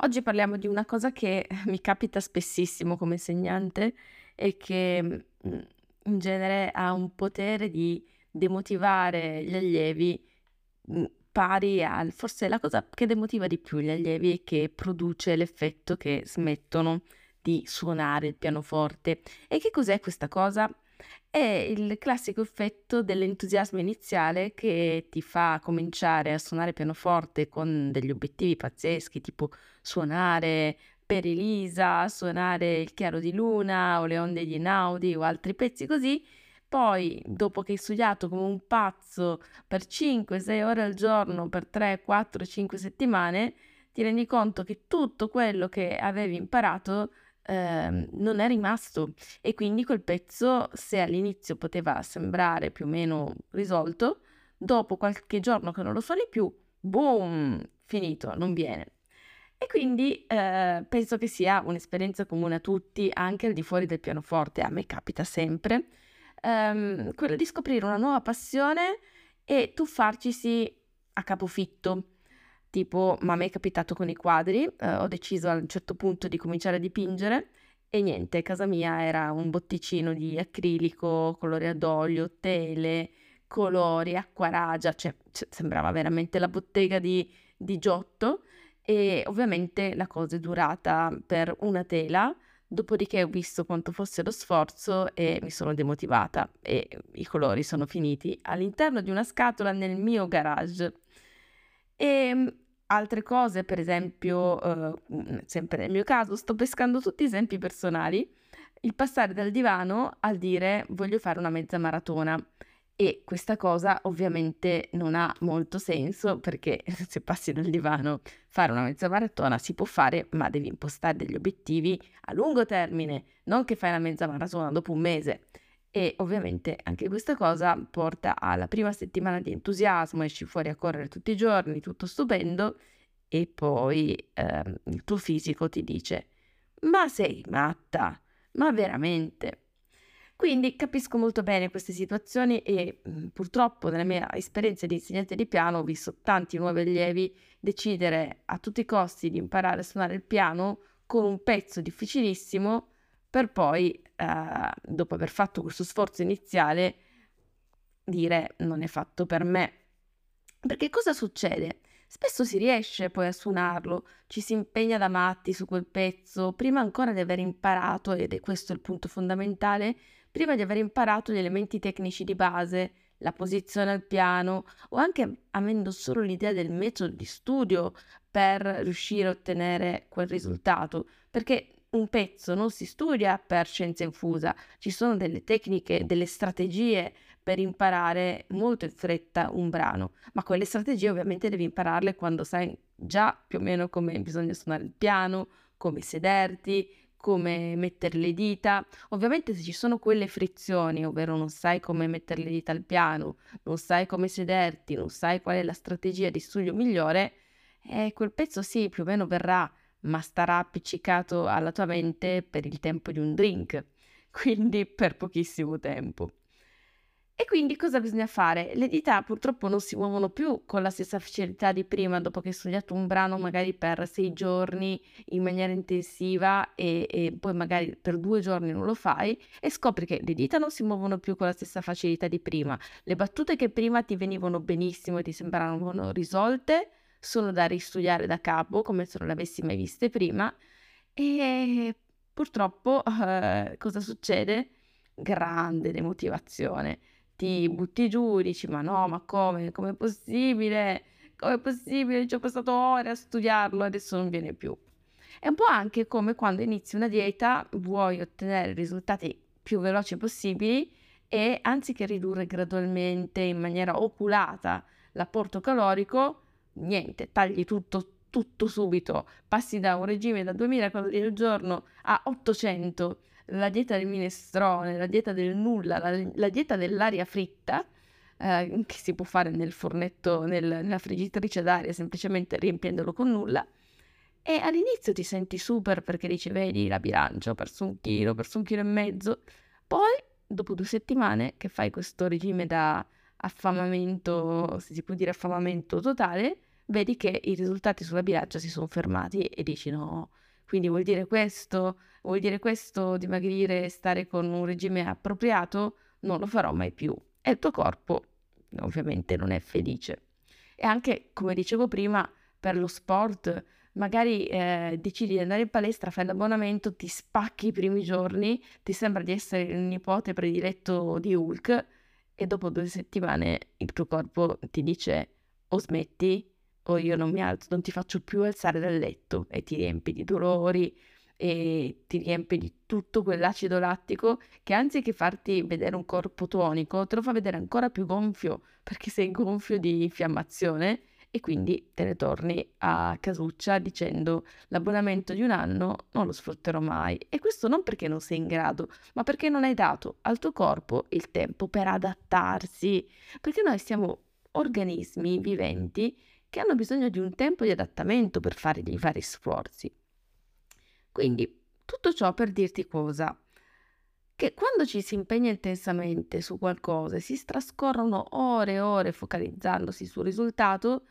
Oggi parliamo di una cosa che mi capita spessissimo come insegnante e che mm, in genere ha un potere di demotivare gli allievi mm, pari al forse la cosa che demotiva di più gli allievi e che produce l'effetto che smettono di suonare il pianoforte. E che cos'è questa cosa? È il classico effetto dell'entusiasmo iniziale che ti fa cominciare a suonare pianoforte con degli obiettivi pazzeschi, tipo suonare per Elisa, suonare il chiaro di luna o le onde di Naudi o altri pezzi così. Poi, dopo che hai studiato come un pazzo per 5-6 ore al giorno, per 3, 4, 5 settimane, ti rendi conto che tutto quello che avevi imparato eh, non è rimasto e quindi quel pezzo, se all'inizio poteva sembrare più o meno risolto, dopo qualche giorno che non lo suoni più, boom, finito, non viene. E quindi eh, penso che sia un'esperienza comune a tutti, anche al di fuori del pianoforte, a me capita sempre, ehm, quella di scoprire una nuova passione e tuffarcisi a capofitto Tipo, ma a me è capitato con i quadri, eh, ho deciso a un certo punto di cominciare a dipingere e niente, casa mia era un botticino di acrilico, colore ad olio, tele, colori, acqua ragia, cioè, cioè sembrava veramente la bottega di, di Giotto e ovviamente la cosa è durata per una tela, dopodiché ho visto quanto fosse lo sforzo e mi sono demotivata e i colori sono finiti all'interno di una scatola nel mio garage. E ehm, altre cose, per esempio, eh, sempre nel mio caso, sto pescando tutti esempi personali, il passare dal divano al dire voglio fare una mezza maratona. E questa cosa ovviamente non ha molto senso perché se passi dal divano fare una mezza maratona si può fare, ma devi impostare degli obiettivi a lungo termine, non che fai una mezza maratona dopo un mese. E ovviamente anche questa cosa porta alla prima settimana di entusiasmo, esci fuori a correre tutti i giorni, tutto stupendo, e poi eh, il tuo fisico ti dice, ma sei matta, ma veramente? Quindi capisco molto bene queste situazioni e mh, purtroppo nella mia esperienza di insegnante di piano ho visto tanti nuovi allievi decidere a tutti i costi di imparare a suonare il piano con un pezzo difficilissimo per poi, eh, dopo aver fatto questo sforzo iniziale, dire non è fatto per me. Perché cosa succede? Spesso si riesce poi a suonarlo, ci si impegna da matti su quel pezzo, prima ancora di aver imparato, ed è questo il punto fondamentale, prima di aver imparato gli elementi tecnici di base, la posizione al piano o anche avendo solo l'idea del metodo di studio per riuscire a ottenere quel risultato, perché un pezzo non si studia per scienza infusa, ci sono delle tecniche, delle strategie per imparare molto in fretta un brano, ma quelle strategie ovviamente devi impararle quando sai già più o meno come bisogna suonare il piano, come sederti, come mettere le dita. Ovviamente se ci sono quelle frizioni, ovvero non sai come mettere le dita al piano, non sai come sederti, non sai qual è la strategia di studio migliore, eh, quel pezzo sì, più o meno verrà ma starà appiccicato alla tua mente per il tempo di un drink, quindi per pochissimo tempo. E quindi cosa bisogna fare? Le dita purtroppo non si muovono più con la stessa facilità di prima, dopo che hai studiato un brano magari per sei giorni in maniera intensiva e, e, poi magari per due giorni non lo fai e scopri che le dita non si muovono più con la stessa facilità di prima. Le battute che prima ti venivano benissimo e ti sembravano risolte, sono da ristudiare da capo come se non le avessi mai viste prima e purtroppo eh, cosa succede? Grande demotivazione. Ti butti giù, dici ma no, ma come? Com'è possibile? Com'è possibile? Ci ho passato ore a studiarlo, adesso non viene più. È un po' anche come quando inizi una dieta, vuoi ottenere risultati più veloci possibili e anziché ridurre gradualmente in maniera oculata l'apporto calorico, niente, tagli tutto, tutto subito, passi da un regime da 2000 calorie al giorno a 800, la dieta del minestrone, la dieta del nulla, la, la dieta dell'aria fritta, eh, che si può fare nel fornetto, nel, nella friggitrice d'aria, semplicemente riempiendolo con nulla. E all'inizio ti senti super perché dici, vedi, la bilancia, ho perso un chilo, ho perso un chilo e mezzo. Poi, dopo due settimane che fai questo regime da affamamento, se si può dire affamamento totale, vedi che i risultati sulla bilancia si sono fermati e dici no, quindi vuol dire questo, vuol dire questo dimagrire stare con un regime appropriato, non lo farò mai più. E il tuo corpo ovviamente non è felice. E anche, come dicevo prima, per lo sport, magari eh, decidi di andare in palestra, fai l'abbonamento, ti spacchi i primi giorni, ti sembra di essere il nipote prediletto di Hulk e dopo due settimane il tuo corpo ti dice o smetti o io non mi alzo, non ti faccio più alzare dal letto e ti riempi di dolori e ti riempie di tutto quell'acido lattico che anziché farti vedere un corpo tonico, te lo fa vedere ancora più gonfio perché sei gonfio di infiammazione e quindi te ne torni a casuccia dicendo l'abbonamento di un anno non lo sfrutterò mai. E questo non perché non sei in grado, ma perché non hai dato al tuo corpo il tempo per adattarsi, perché noi siamo organismi viventi che hanno bisogno di un tempo di adattamento per fare dei vari sforzi. Quindi tutto ciò per dirti cosa? Che quando ci si impegna intensamente su qualcosa e si trascorrono ore e ore focalizzandosi sul risultato,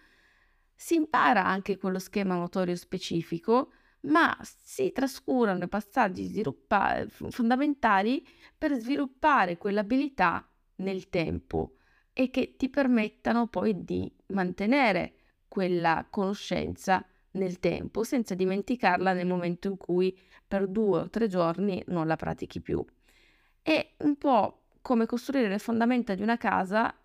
si impara anche quello schema motorio specifico, ma si trascurano i passaggi sviluppa- fondamentali per sviluppare quell'abilità nel tempo e che ti permettano poi di mantenere quella conoscenza nel tempo senza dimenticarla nel momento in cui per due o tre giorni non la pratichi più. È un po' come costruire le fondamenta di una casa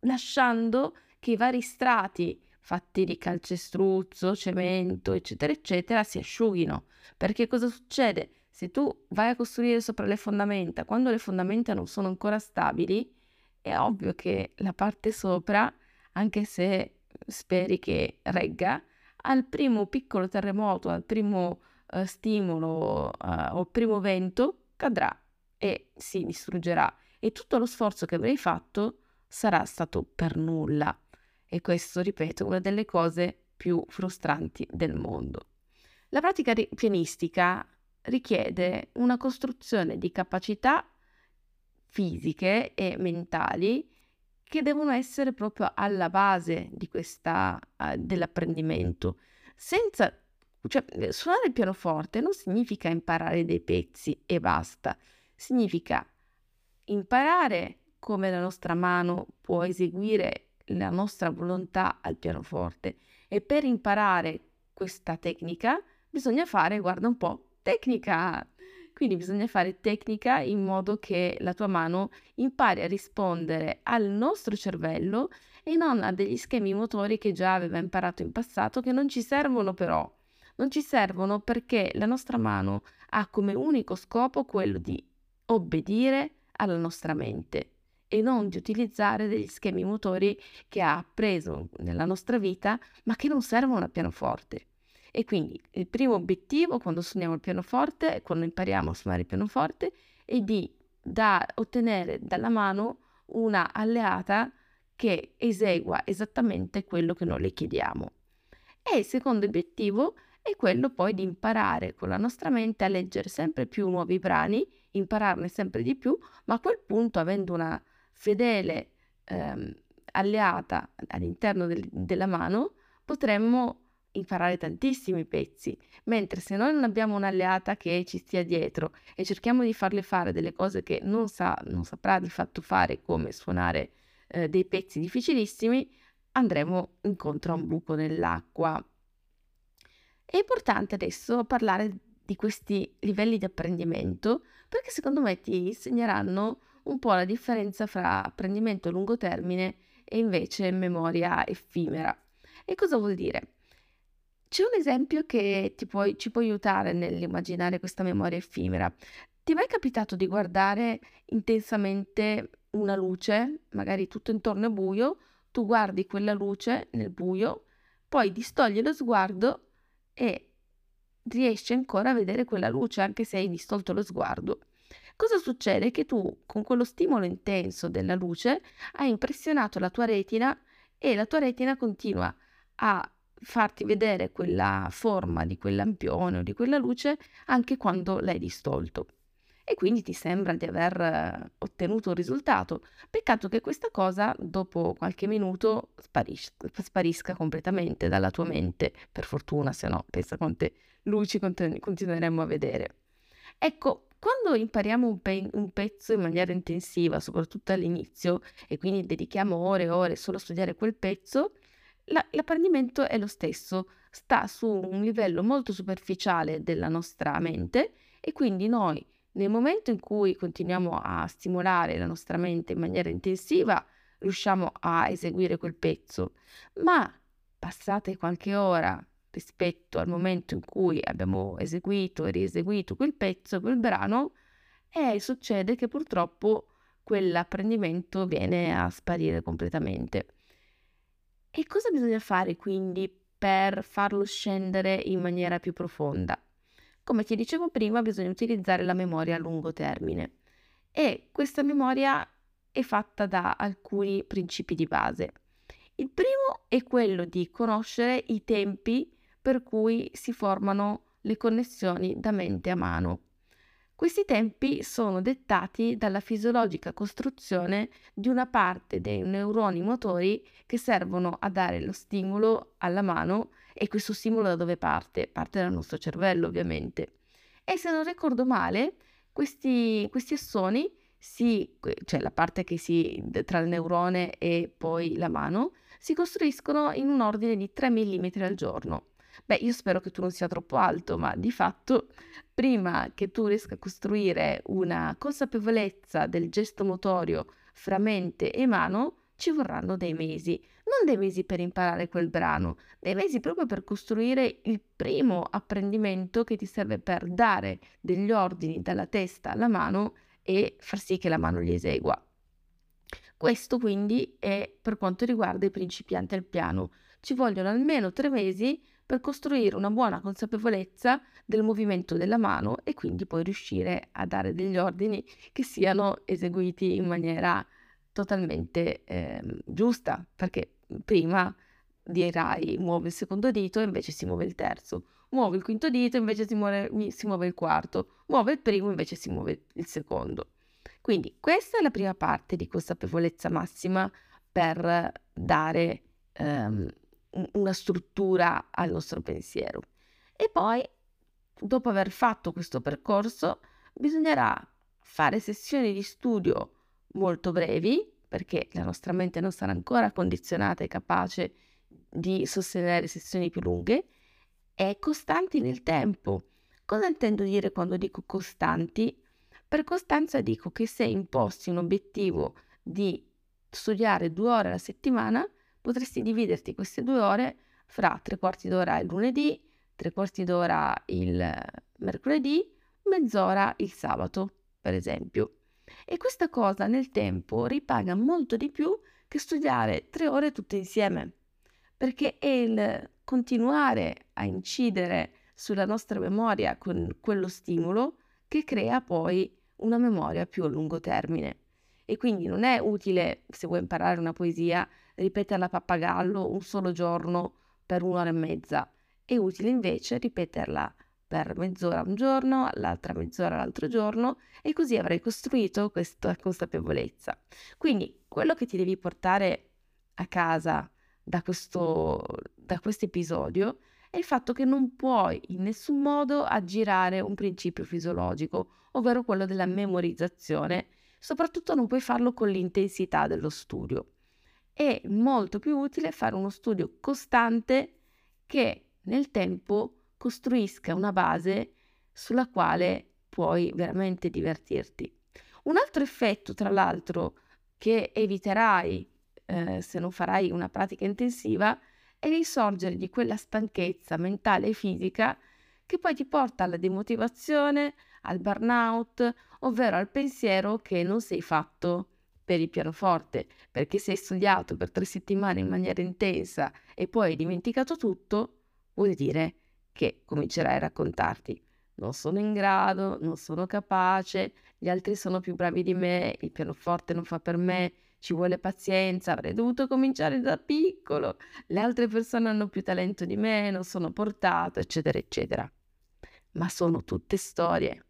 lasciando che i vari strati fatti di calcestruzzo, cemento, eccetera, eccetera, si asciughino. Perché cosa succede? Se tu vai a costruire sopra le fondamenta, quando le fondamenta non sono ancora stabili, è ovvio che la parte sopra, anche se speri che regga, al primo piccolo terremoto, al primo uh, stimolo uh, o primo vento, cadrà e si distruggerà. E tutto lo sforzo che avrei fatto sarà stato per nulla. E questo, ripeto, è una delle cose più frustranti del mondo. La pratica pianistica richiede una costruzione di capacità fisiche e mentali che devono essere proprio alla base di questa, uh, dell'apprendimento. Senza, cioè, suonare il pianoforte non significa imparare dei pezzi e basta, significa imparare come la nostra mano può eseguire la nostra volontà al pianoforte e per imparare questa tecnica bisogna fare, guarda un po', tecnica. Quindi bisogna fare tecnica in modo che la tua mano impari a rispondere al nostro cervello e non a degli schemi motori che già aveva imparato in passato che non ci servono però. Non ci servono perché la nostra mano ha come unico scopo quello di obbedire alla nostra mente e non di utilizzare degli schemi motori che ha appreso nella nostra vita ma che non servono al pianoforte. E quindi il primo obiettivo quando suoniamo il pianoforte, quando impariamo a suonare il pianoforte, è di da ottenere dalla mano una alleata che esegua esattamente quello che noi le chiediamo. E il secondo obiettivo è quello poi di imparare con la nostra mente a leggere sempre più nuovi brani, impararne sempre di più, ma a quel punto avendo una fedele ehm, alleata all'interno del, della mano, potremmo imparare tantissimi pezzi, mentre se noi non abbiamo un'alleata che ci stia dietro e cerchiamo di farle fare delle cose che non, sa, non saprà di fatto fare, come suonare eh, dei pezzi difficilissimi, andremo incontro a un buco nell'acqua. È importante adesso parlare di questi livelli di apprendimento perché secondo me ti insegneranno un po' la differenza fra apprendimento a lungo termine e invece memoria effimera. E cosa vuol dire? C'è un esempio che può, ci può aiutare nell'immaginare questa memoria effimera. Ti è mai capitato di guardare intensamente una luce, magari tutto intorno è buio, tu guardi quella luce nel buio, poi distogli lo sguardo e riesci ancora a vedere quella luce anche se hai distolto lo sguardo. Cosa succede? Che tu con quello stimolo intenso della luce hai impressionato la tua retina e la tua retina continua a farti vedere quella forma di quel lampione o di quella luce anche quando l'hai distolto. e quindi ti sembra di aver eh, ottenuto un risultato. Peccato che questa cosa dopo qualche minuto sparis- sparisca completamente dalla tua mente, per fortuna, se no pensa quante luci continu- continueremmo a vedere. Ecco, quando impariamo un, pe- un, pezzo in maniera intensiva, soprattutto all'inizio, e quindi dedichiamo ore e ore solo a studiare quel pezzo, la- l'apprendimento è lo stesso, sta su un livello molto superficiale della nostra mente e quindi noi nel momento in cui continuiamo a stimolare la nostra mente in maniera intensiva, riusciamo a eseguire quel pezzo, ma passate qualche ora rispetto al momento in cui abbiamo eseguito e rieseguito quel pezzo, quel brano, e succede che purtroppo quell'apprendimento viene a sparire completamente. E cosa bisogna fare quindi per farlo scendere in maniera più profonda? Come ti dicevo prima, bisogna utilizzare la memoria a lungo termine e questa memoria è fatta da alcuni principi di base. Il primo è quello di conoscere i tempi per cui si formano le connessioni da mente a mano. Questi tempi sono dettati dalla fisiologica costruzione di una parte dei neuroni motori che servono a dare lo stimolo alla mano e questo stimolo da dove parte? Parte dal nostro cervello ovviamente. E se non ricordo male, questi, questi assoni, si, cioè la parte che si tra il neurone e poi la mano, si costruiscono in un ordine di 3 mm al giorno. Beh, io spero che tu non sia troppo alto, ma di fatto, prima che tu riesca a costruire una consapevolezza del gesto motorio fra mente e mano, ci vorranno dei mesi. Non dei mesi per imparare quel brano, dei mesi proprio per costruire il primo apprendimento che ti serve per dare degli ordini dalla testa alla mano e far sì che la mano li esegua. Questo quindi è per quanto riguarda i principianti al piano. Ci vogliono almeno tre mesi per costruire una buona consapevolezza del movimento della mano e quindi poi riuscire a dare degli ordini che siano eseguiti in maniera totalmente eh, giusta, perché prima dirai muove il secondo dito e invece si muove il terzo, muove il quinto dito e invece si muove, si muove il quarto, muove il primo e invece si muove il secondo. Quindi questa è la prima parte di consapevolezza massima per dare ehm, una struttura al nostro pensiero. E poi, dopo aver fatto questo percorso, bisognerà fare sessioni di studio molto brevi, perché la nostra mente non sarà ancora condizionata e capace di sostenere sessioni più lunghe, e costanti nel tempo. Cosa intendo dire quando dico costanti? Per costanza dico che se imposti un obiettivo di studiare due ore alla settimana, potresti dividerti queste due ore fra tre quarti d'ora il lunedì, tre quarti d'ora il mercoledì, mezz'ora il sabato, per esempio. E questa cosa nel tempo ripaga molto di più che studiare tre ore tutte insieme, perché è il continuare a incidere sulla nostra memoria con quello stimolo che crea poi una memoria più a lungo termine. E quindi non è utile, se vuoi imparare una poesia, ripeterla a pappagallo un solo giorno per un'ora e mezza. È utile invece ripeterla per mezz'ora un giorno, l'altra mezz'ora l'altro giorno e così avrai costruito questa consapevolezza. Quindi quello che ti devi portare a casa da questo da episodio è il fatto che non puoi in nessun modo aggirare un principio fisiologico, ovvero quello della memorizzazione, soprattutto non puoi farlo con l'intensità dello studio. È molto più utile fare uno studio costante che nel tempo costruisca una base sulla quale puoi veramente divertirti. Un altro effetto, tra l'altro, che eviterai eh, se non farai una pratica intensiva è risorgere di quella stanchezza mentale e fisica che poi ti porta alla demotivazione, al burnout, ovvero al pensiero che non sei fatto per il pianoforte, perché se hai studiato per tre settimane in maniera intensa e poi hai dimenticato tutto, vuol dire che comincerai a raccontarti non sono in grado, non sono capace, gli altri sono più bravi di me, il pianoforte non fa per me, ci vuole pazienza, avrei dovuto cominciare da piccolo, le altre persone hanno più talento di me, non sono portato, eccetera, eccetera. Ma sono tutte storie.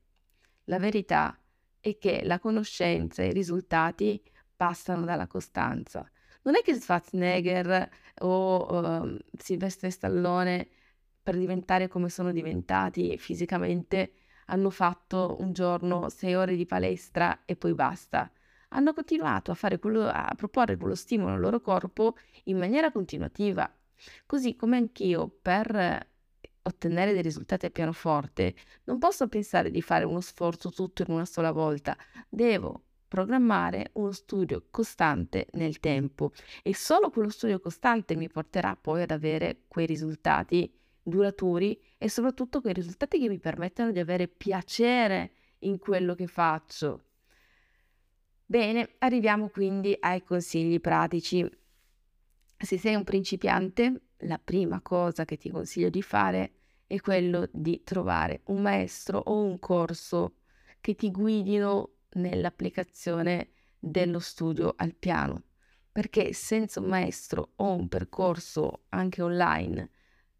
La verità è che la conoscenza e i risultati passano dalla costanza. Non è che Schwarzenegger o uh, Silvestre Stallone per diventare come sono diventati fisicamente hanno fatto un giorno sei ore di palestra e poi basta. Hanno continuato a, fare quello, a proporre quello stimolo al loro corpo in maniera continuativa. Così come anch'io per ottenere dei risultati al pianoforte non posso pensare di fare uno sforzo tutto in una sola volta, devo programmare uno studio costante nel tempo e solo quello studio costante mi porterà poi ad avere quei risultati duraturi e soprattutto quei risultati che mi permettano di avere piacere in quello che faccio. Bene, arriviamo quindi ai consigli pratici. Se sei un principiante, la prima cosa che ti consiglio di fare è quello di trovare un maestro o un corso che ti guidino nell'applicazione dello studio al piano, perché senza un maestro o un percorso anche online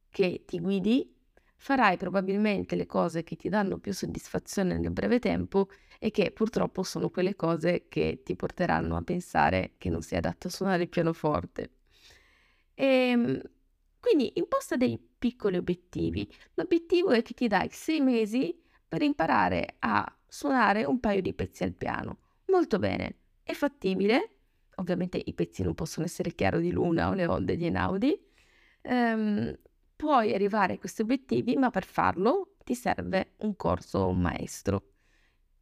che ti guidi, farai probabilmente le cose che ti danno più soddisfazione nel breve tempo e che purtroppo sono quelle cose che ti porteranno a pensare che non sei adatto a suonare il pianoforte. E, ehm, quindi imposta dei piccoli obiettivi. L'obiettivo è che ti dai sei mesi per imparare a suonare un paio di pezzi al piano. Molto bene, è fattibile. Ovviamente i pezzi non possono essere chiaro di luna o le onde di Enaudi. Um, puoi arrivare a questi obiettivi, ma per farlo ti serve un corso o un maestro.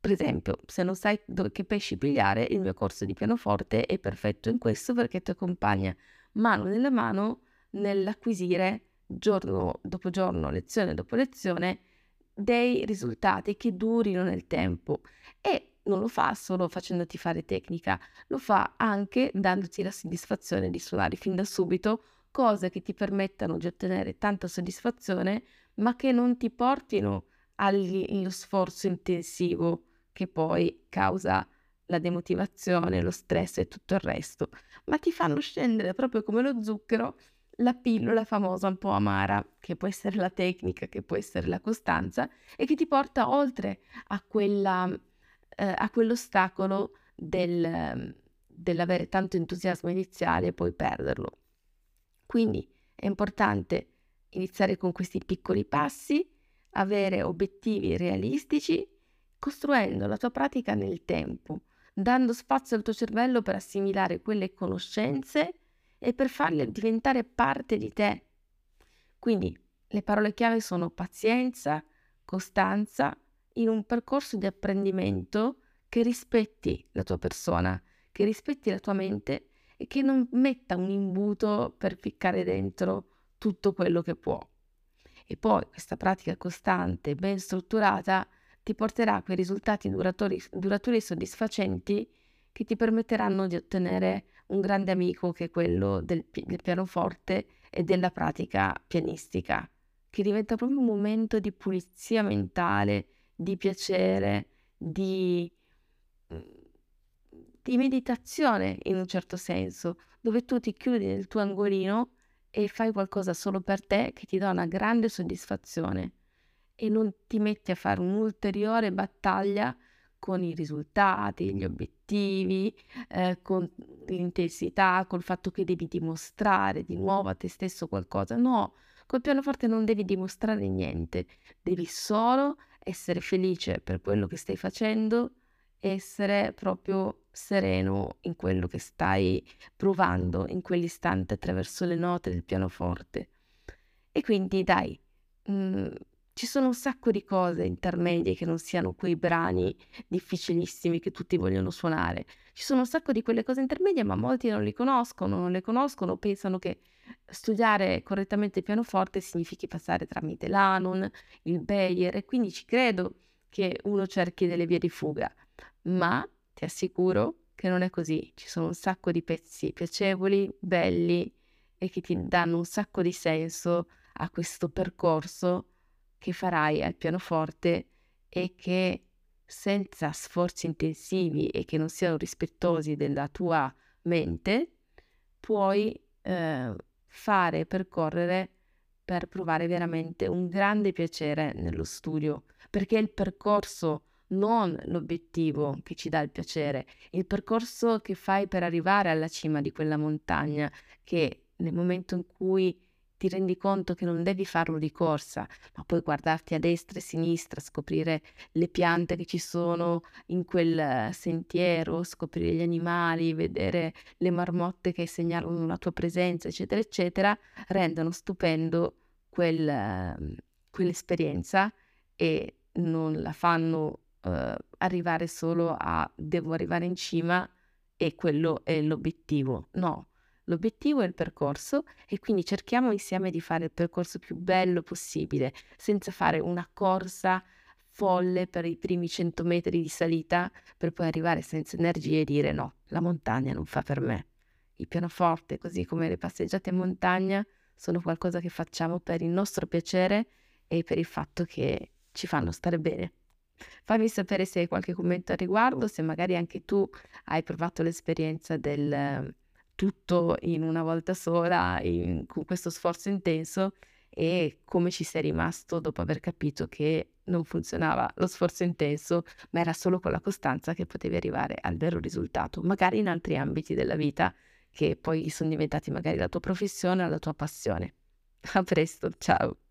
Per esempio, se non sai che pesci pigliare, il mio corso di pianoforte è perfetto in questo perché ti accompagna mano nella mano nell'acquisire giorno dopo giorno, lezione dopo lezione, dei risultati che durino nel tempo. E non lo fa solo facendoti fare tecnica, lo fa anche dandoti la soddisfazione di suonare fin da subito cose che ti permettano di ottenere tanta soddisfazione, ma che non ti portino allo sforzo intensivo che poi causa la demotivazione, lo stress e tutto il resto, ma ti fanno scendere proprio come lo zucchero la pillola famosa un po' amara, che può essere la tecnica, che può essere la costanza, e che ti porta oltre a, quella, eh, a quell'ostacolo del, dell'avere tanto entusiasmo iniziale e poi perderlo. Quindi è importante iniziare con questi piccoli passi, avere obiettivi realistici, costruendo la tua pratica nel tempo, dando spazio al tuo cervello per assimilare quelle conoscenze e per farle diventare parte di te. Quindi le parole chiave sono pazienza, costanza, in un percorso di apprendimento che rispetti la tua persona, che rispetti la tua mente e che non metta un imbuto per ficcare dentro tutto quello che può. E poi questa pratica costante, ben strutturata, ti porterà a quei risultati duraturi, duraturi e soddisfacenti che ti permetteranno di ottenere un grande amico che è quello del, del pianoforte e della pratica pianistica, che diventa proprio un momento di pulizia mentale, di piacere, di di meditazione in un certo senso, dove tu ti chiudi nel tuo angolino e fai qualcosa solo per te che ti dà una grande soddisfazione e non ti metti a fare un'ulteriore battaglia con i risultati, gli obiettivi, eh, con l'intensità, col fatto che devi dimostrare di nuovo a te stesso qualcosa. No, col pianoforte non devi dimostrare niente, devi solo essere felice per quello che stai facendo, essere proprio sereno in quello che stai provando in quell'istante attraverso le note del pianoforte. E quindi dai, mh, mhmm, ci sono un sacco di cose intermedie che non siano quei brani difficilissimi che tutti vogliono suonare. Ci sono un sacco di quelle cose intermedie, ma molti non li conoscono, non le conoscono, pensano che studiare correttamente il pianoforte significhi passare tramite l'Anon, il Bayer, e quindi ci credo che uno cerchi delle vie di fuga, ma ti assicuro che non è così. Ci sono un sacco di pezzi piacevoli, belli e che ti danno un sacco di senso a questo percorso che farai al pianoforte e che senza sforzi intensivi e che non siano rispettosi della tua mente, puoi eh, fare percorrere per provare veramente un grande piacere nello studio, perché il percorso non l'obiettivo che ci dà il piacere, il percorso che fai per arrivare alla cima di quella montagna, che nel momento in cui ti rendi conto che non devi farlo di corsa, ma puoi guardarti a destra e a sinistra, scoprire le piante che ci sono in quel sentiero, scoprire gli animali, vedere le marmotte che segnalano la tua presenza, eccetera, eccetera, rendono stupendo quel, quell'esperienza e non la fanno uh, arrivare solo a devo arrivare in cima e quello è l'obiettivo. No, L'obiettivo è il percorso e quindi cerchiamo insieme di fare il percorso più bello possibile, senza fare una corsa folle per i primi 100 metri di salita per poi arrivare senza energie e dire no, la montagna non fa per me. Il pianoforte, così come le passeggiate in montagna, sono qualcosa che facciamo per il nostro piacere e per il fatto che ci fanno stare bene. Fammi sapere se hai qualche commento a riguardo, se magari anche tu hai provato l'esperienza del tutto in una volta sola, in, con questo sforzo intenso e come ci sei rimasto dopo aver capito che non funzionava lo sforzo intenso, ma era solo con la costanza che potevi arrivare al vero risultato, magari in altri ambiti della vita che poi sono diventati magari la tua professione o la tua passione. A presto, ciao!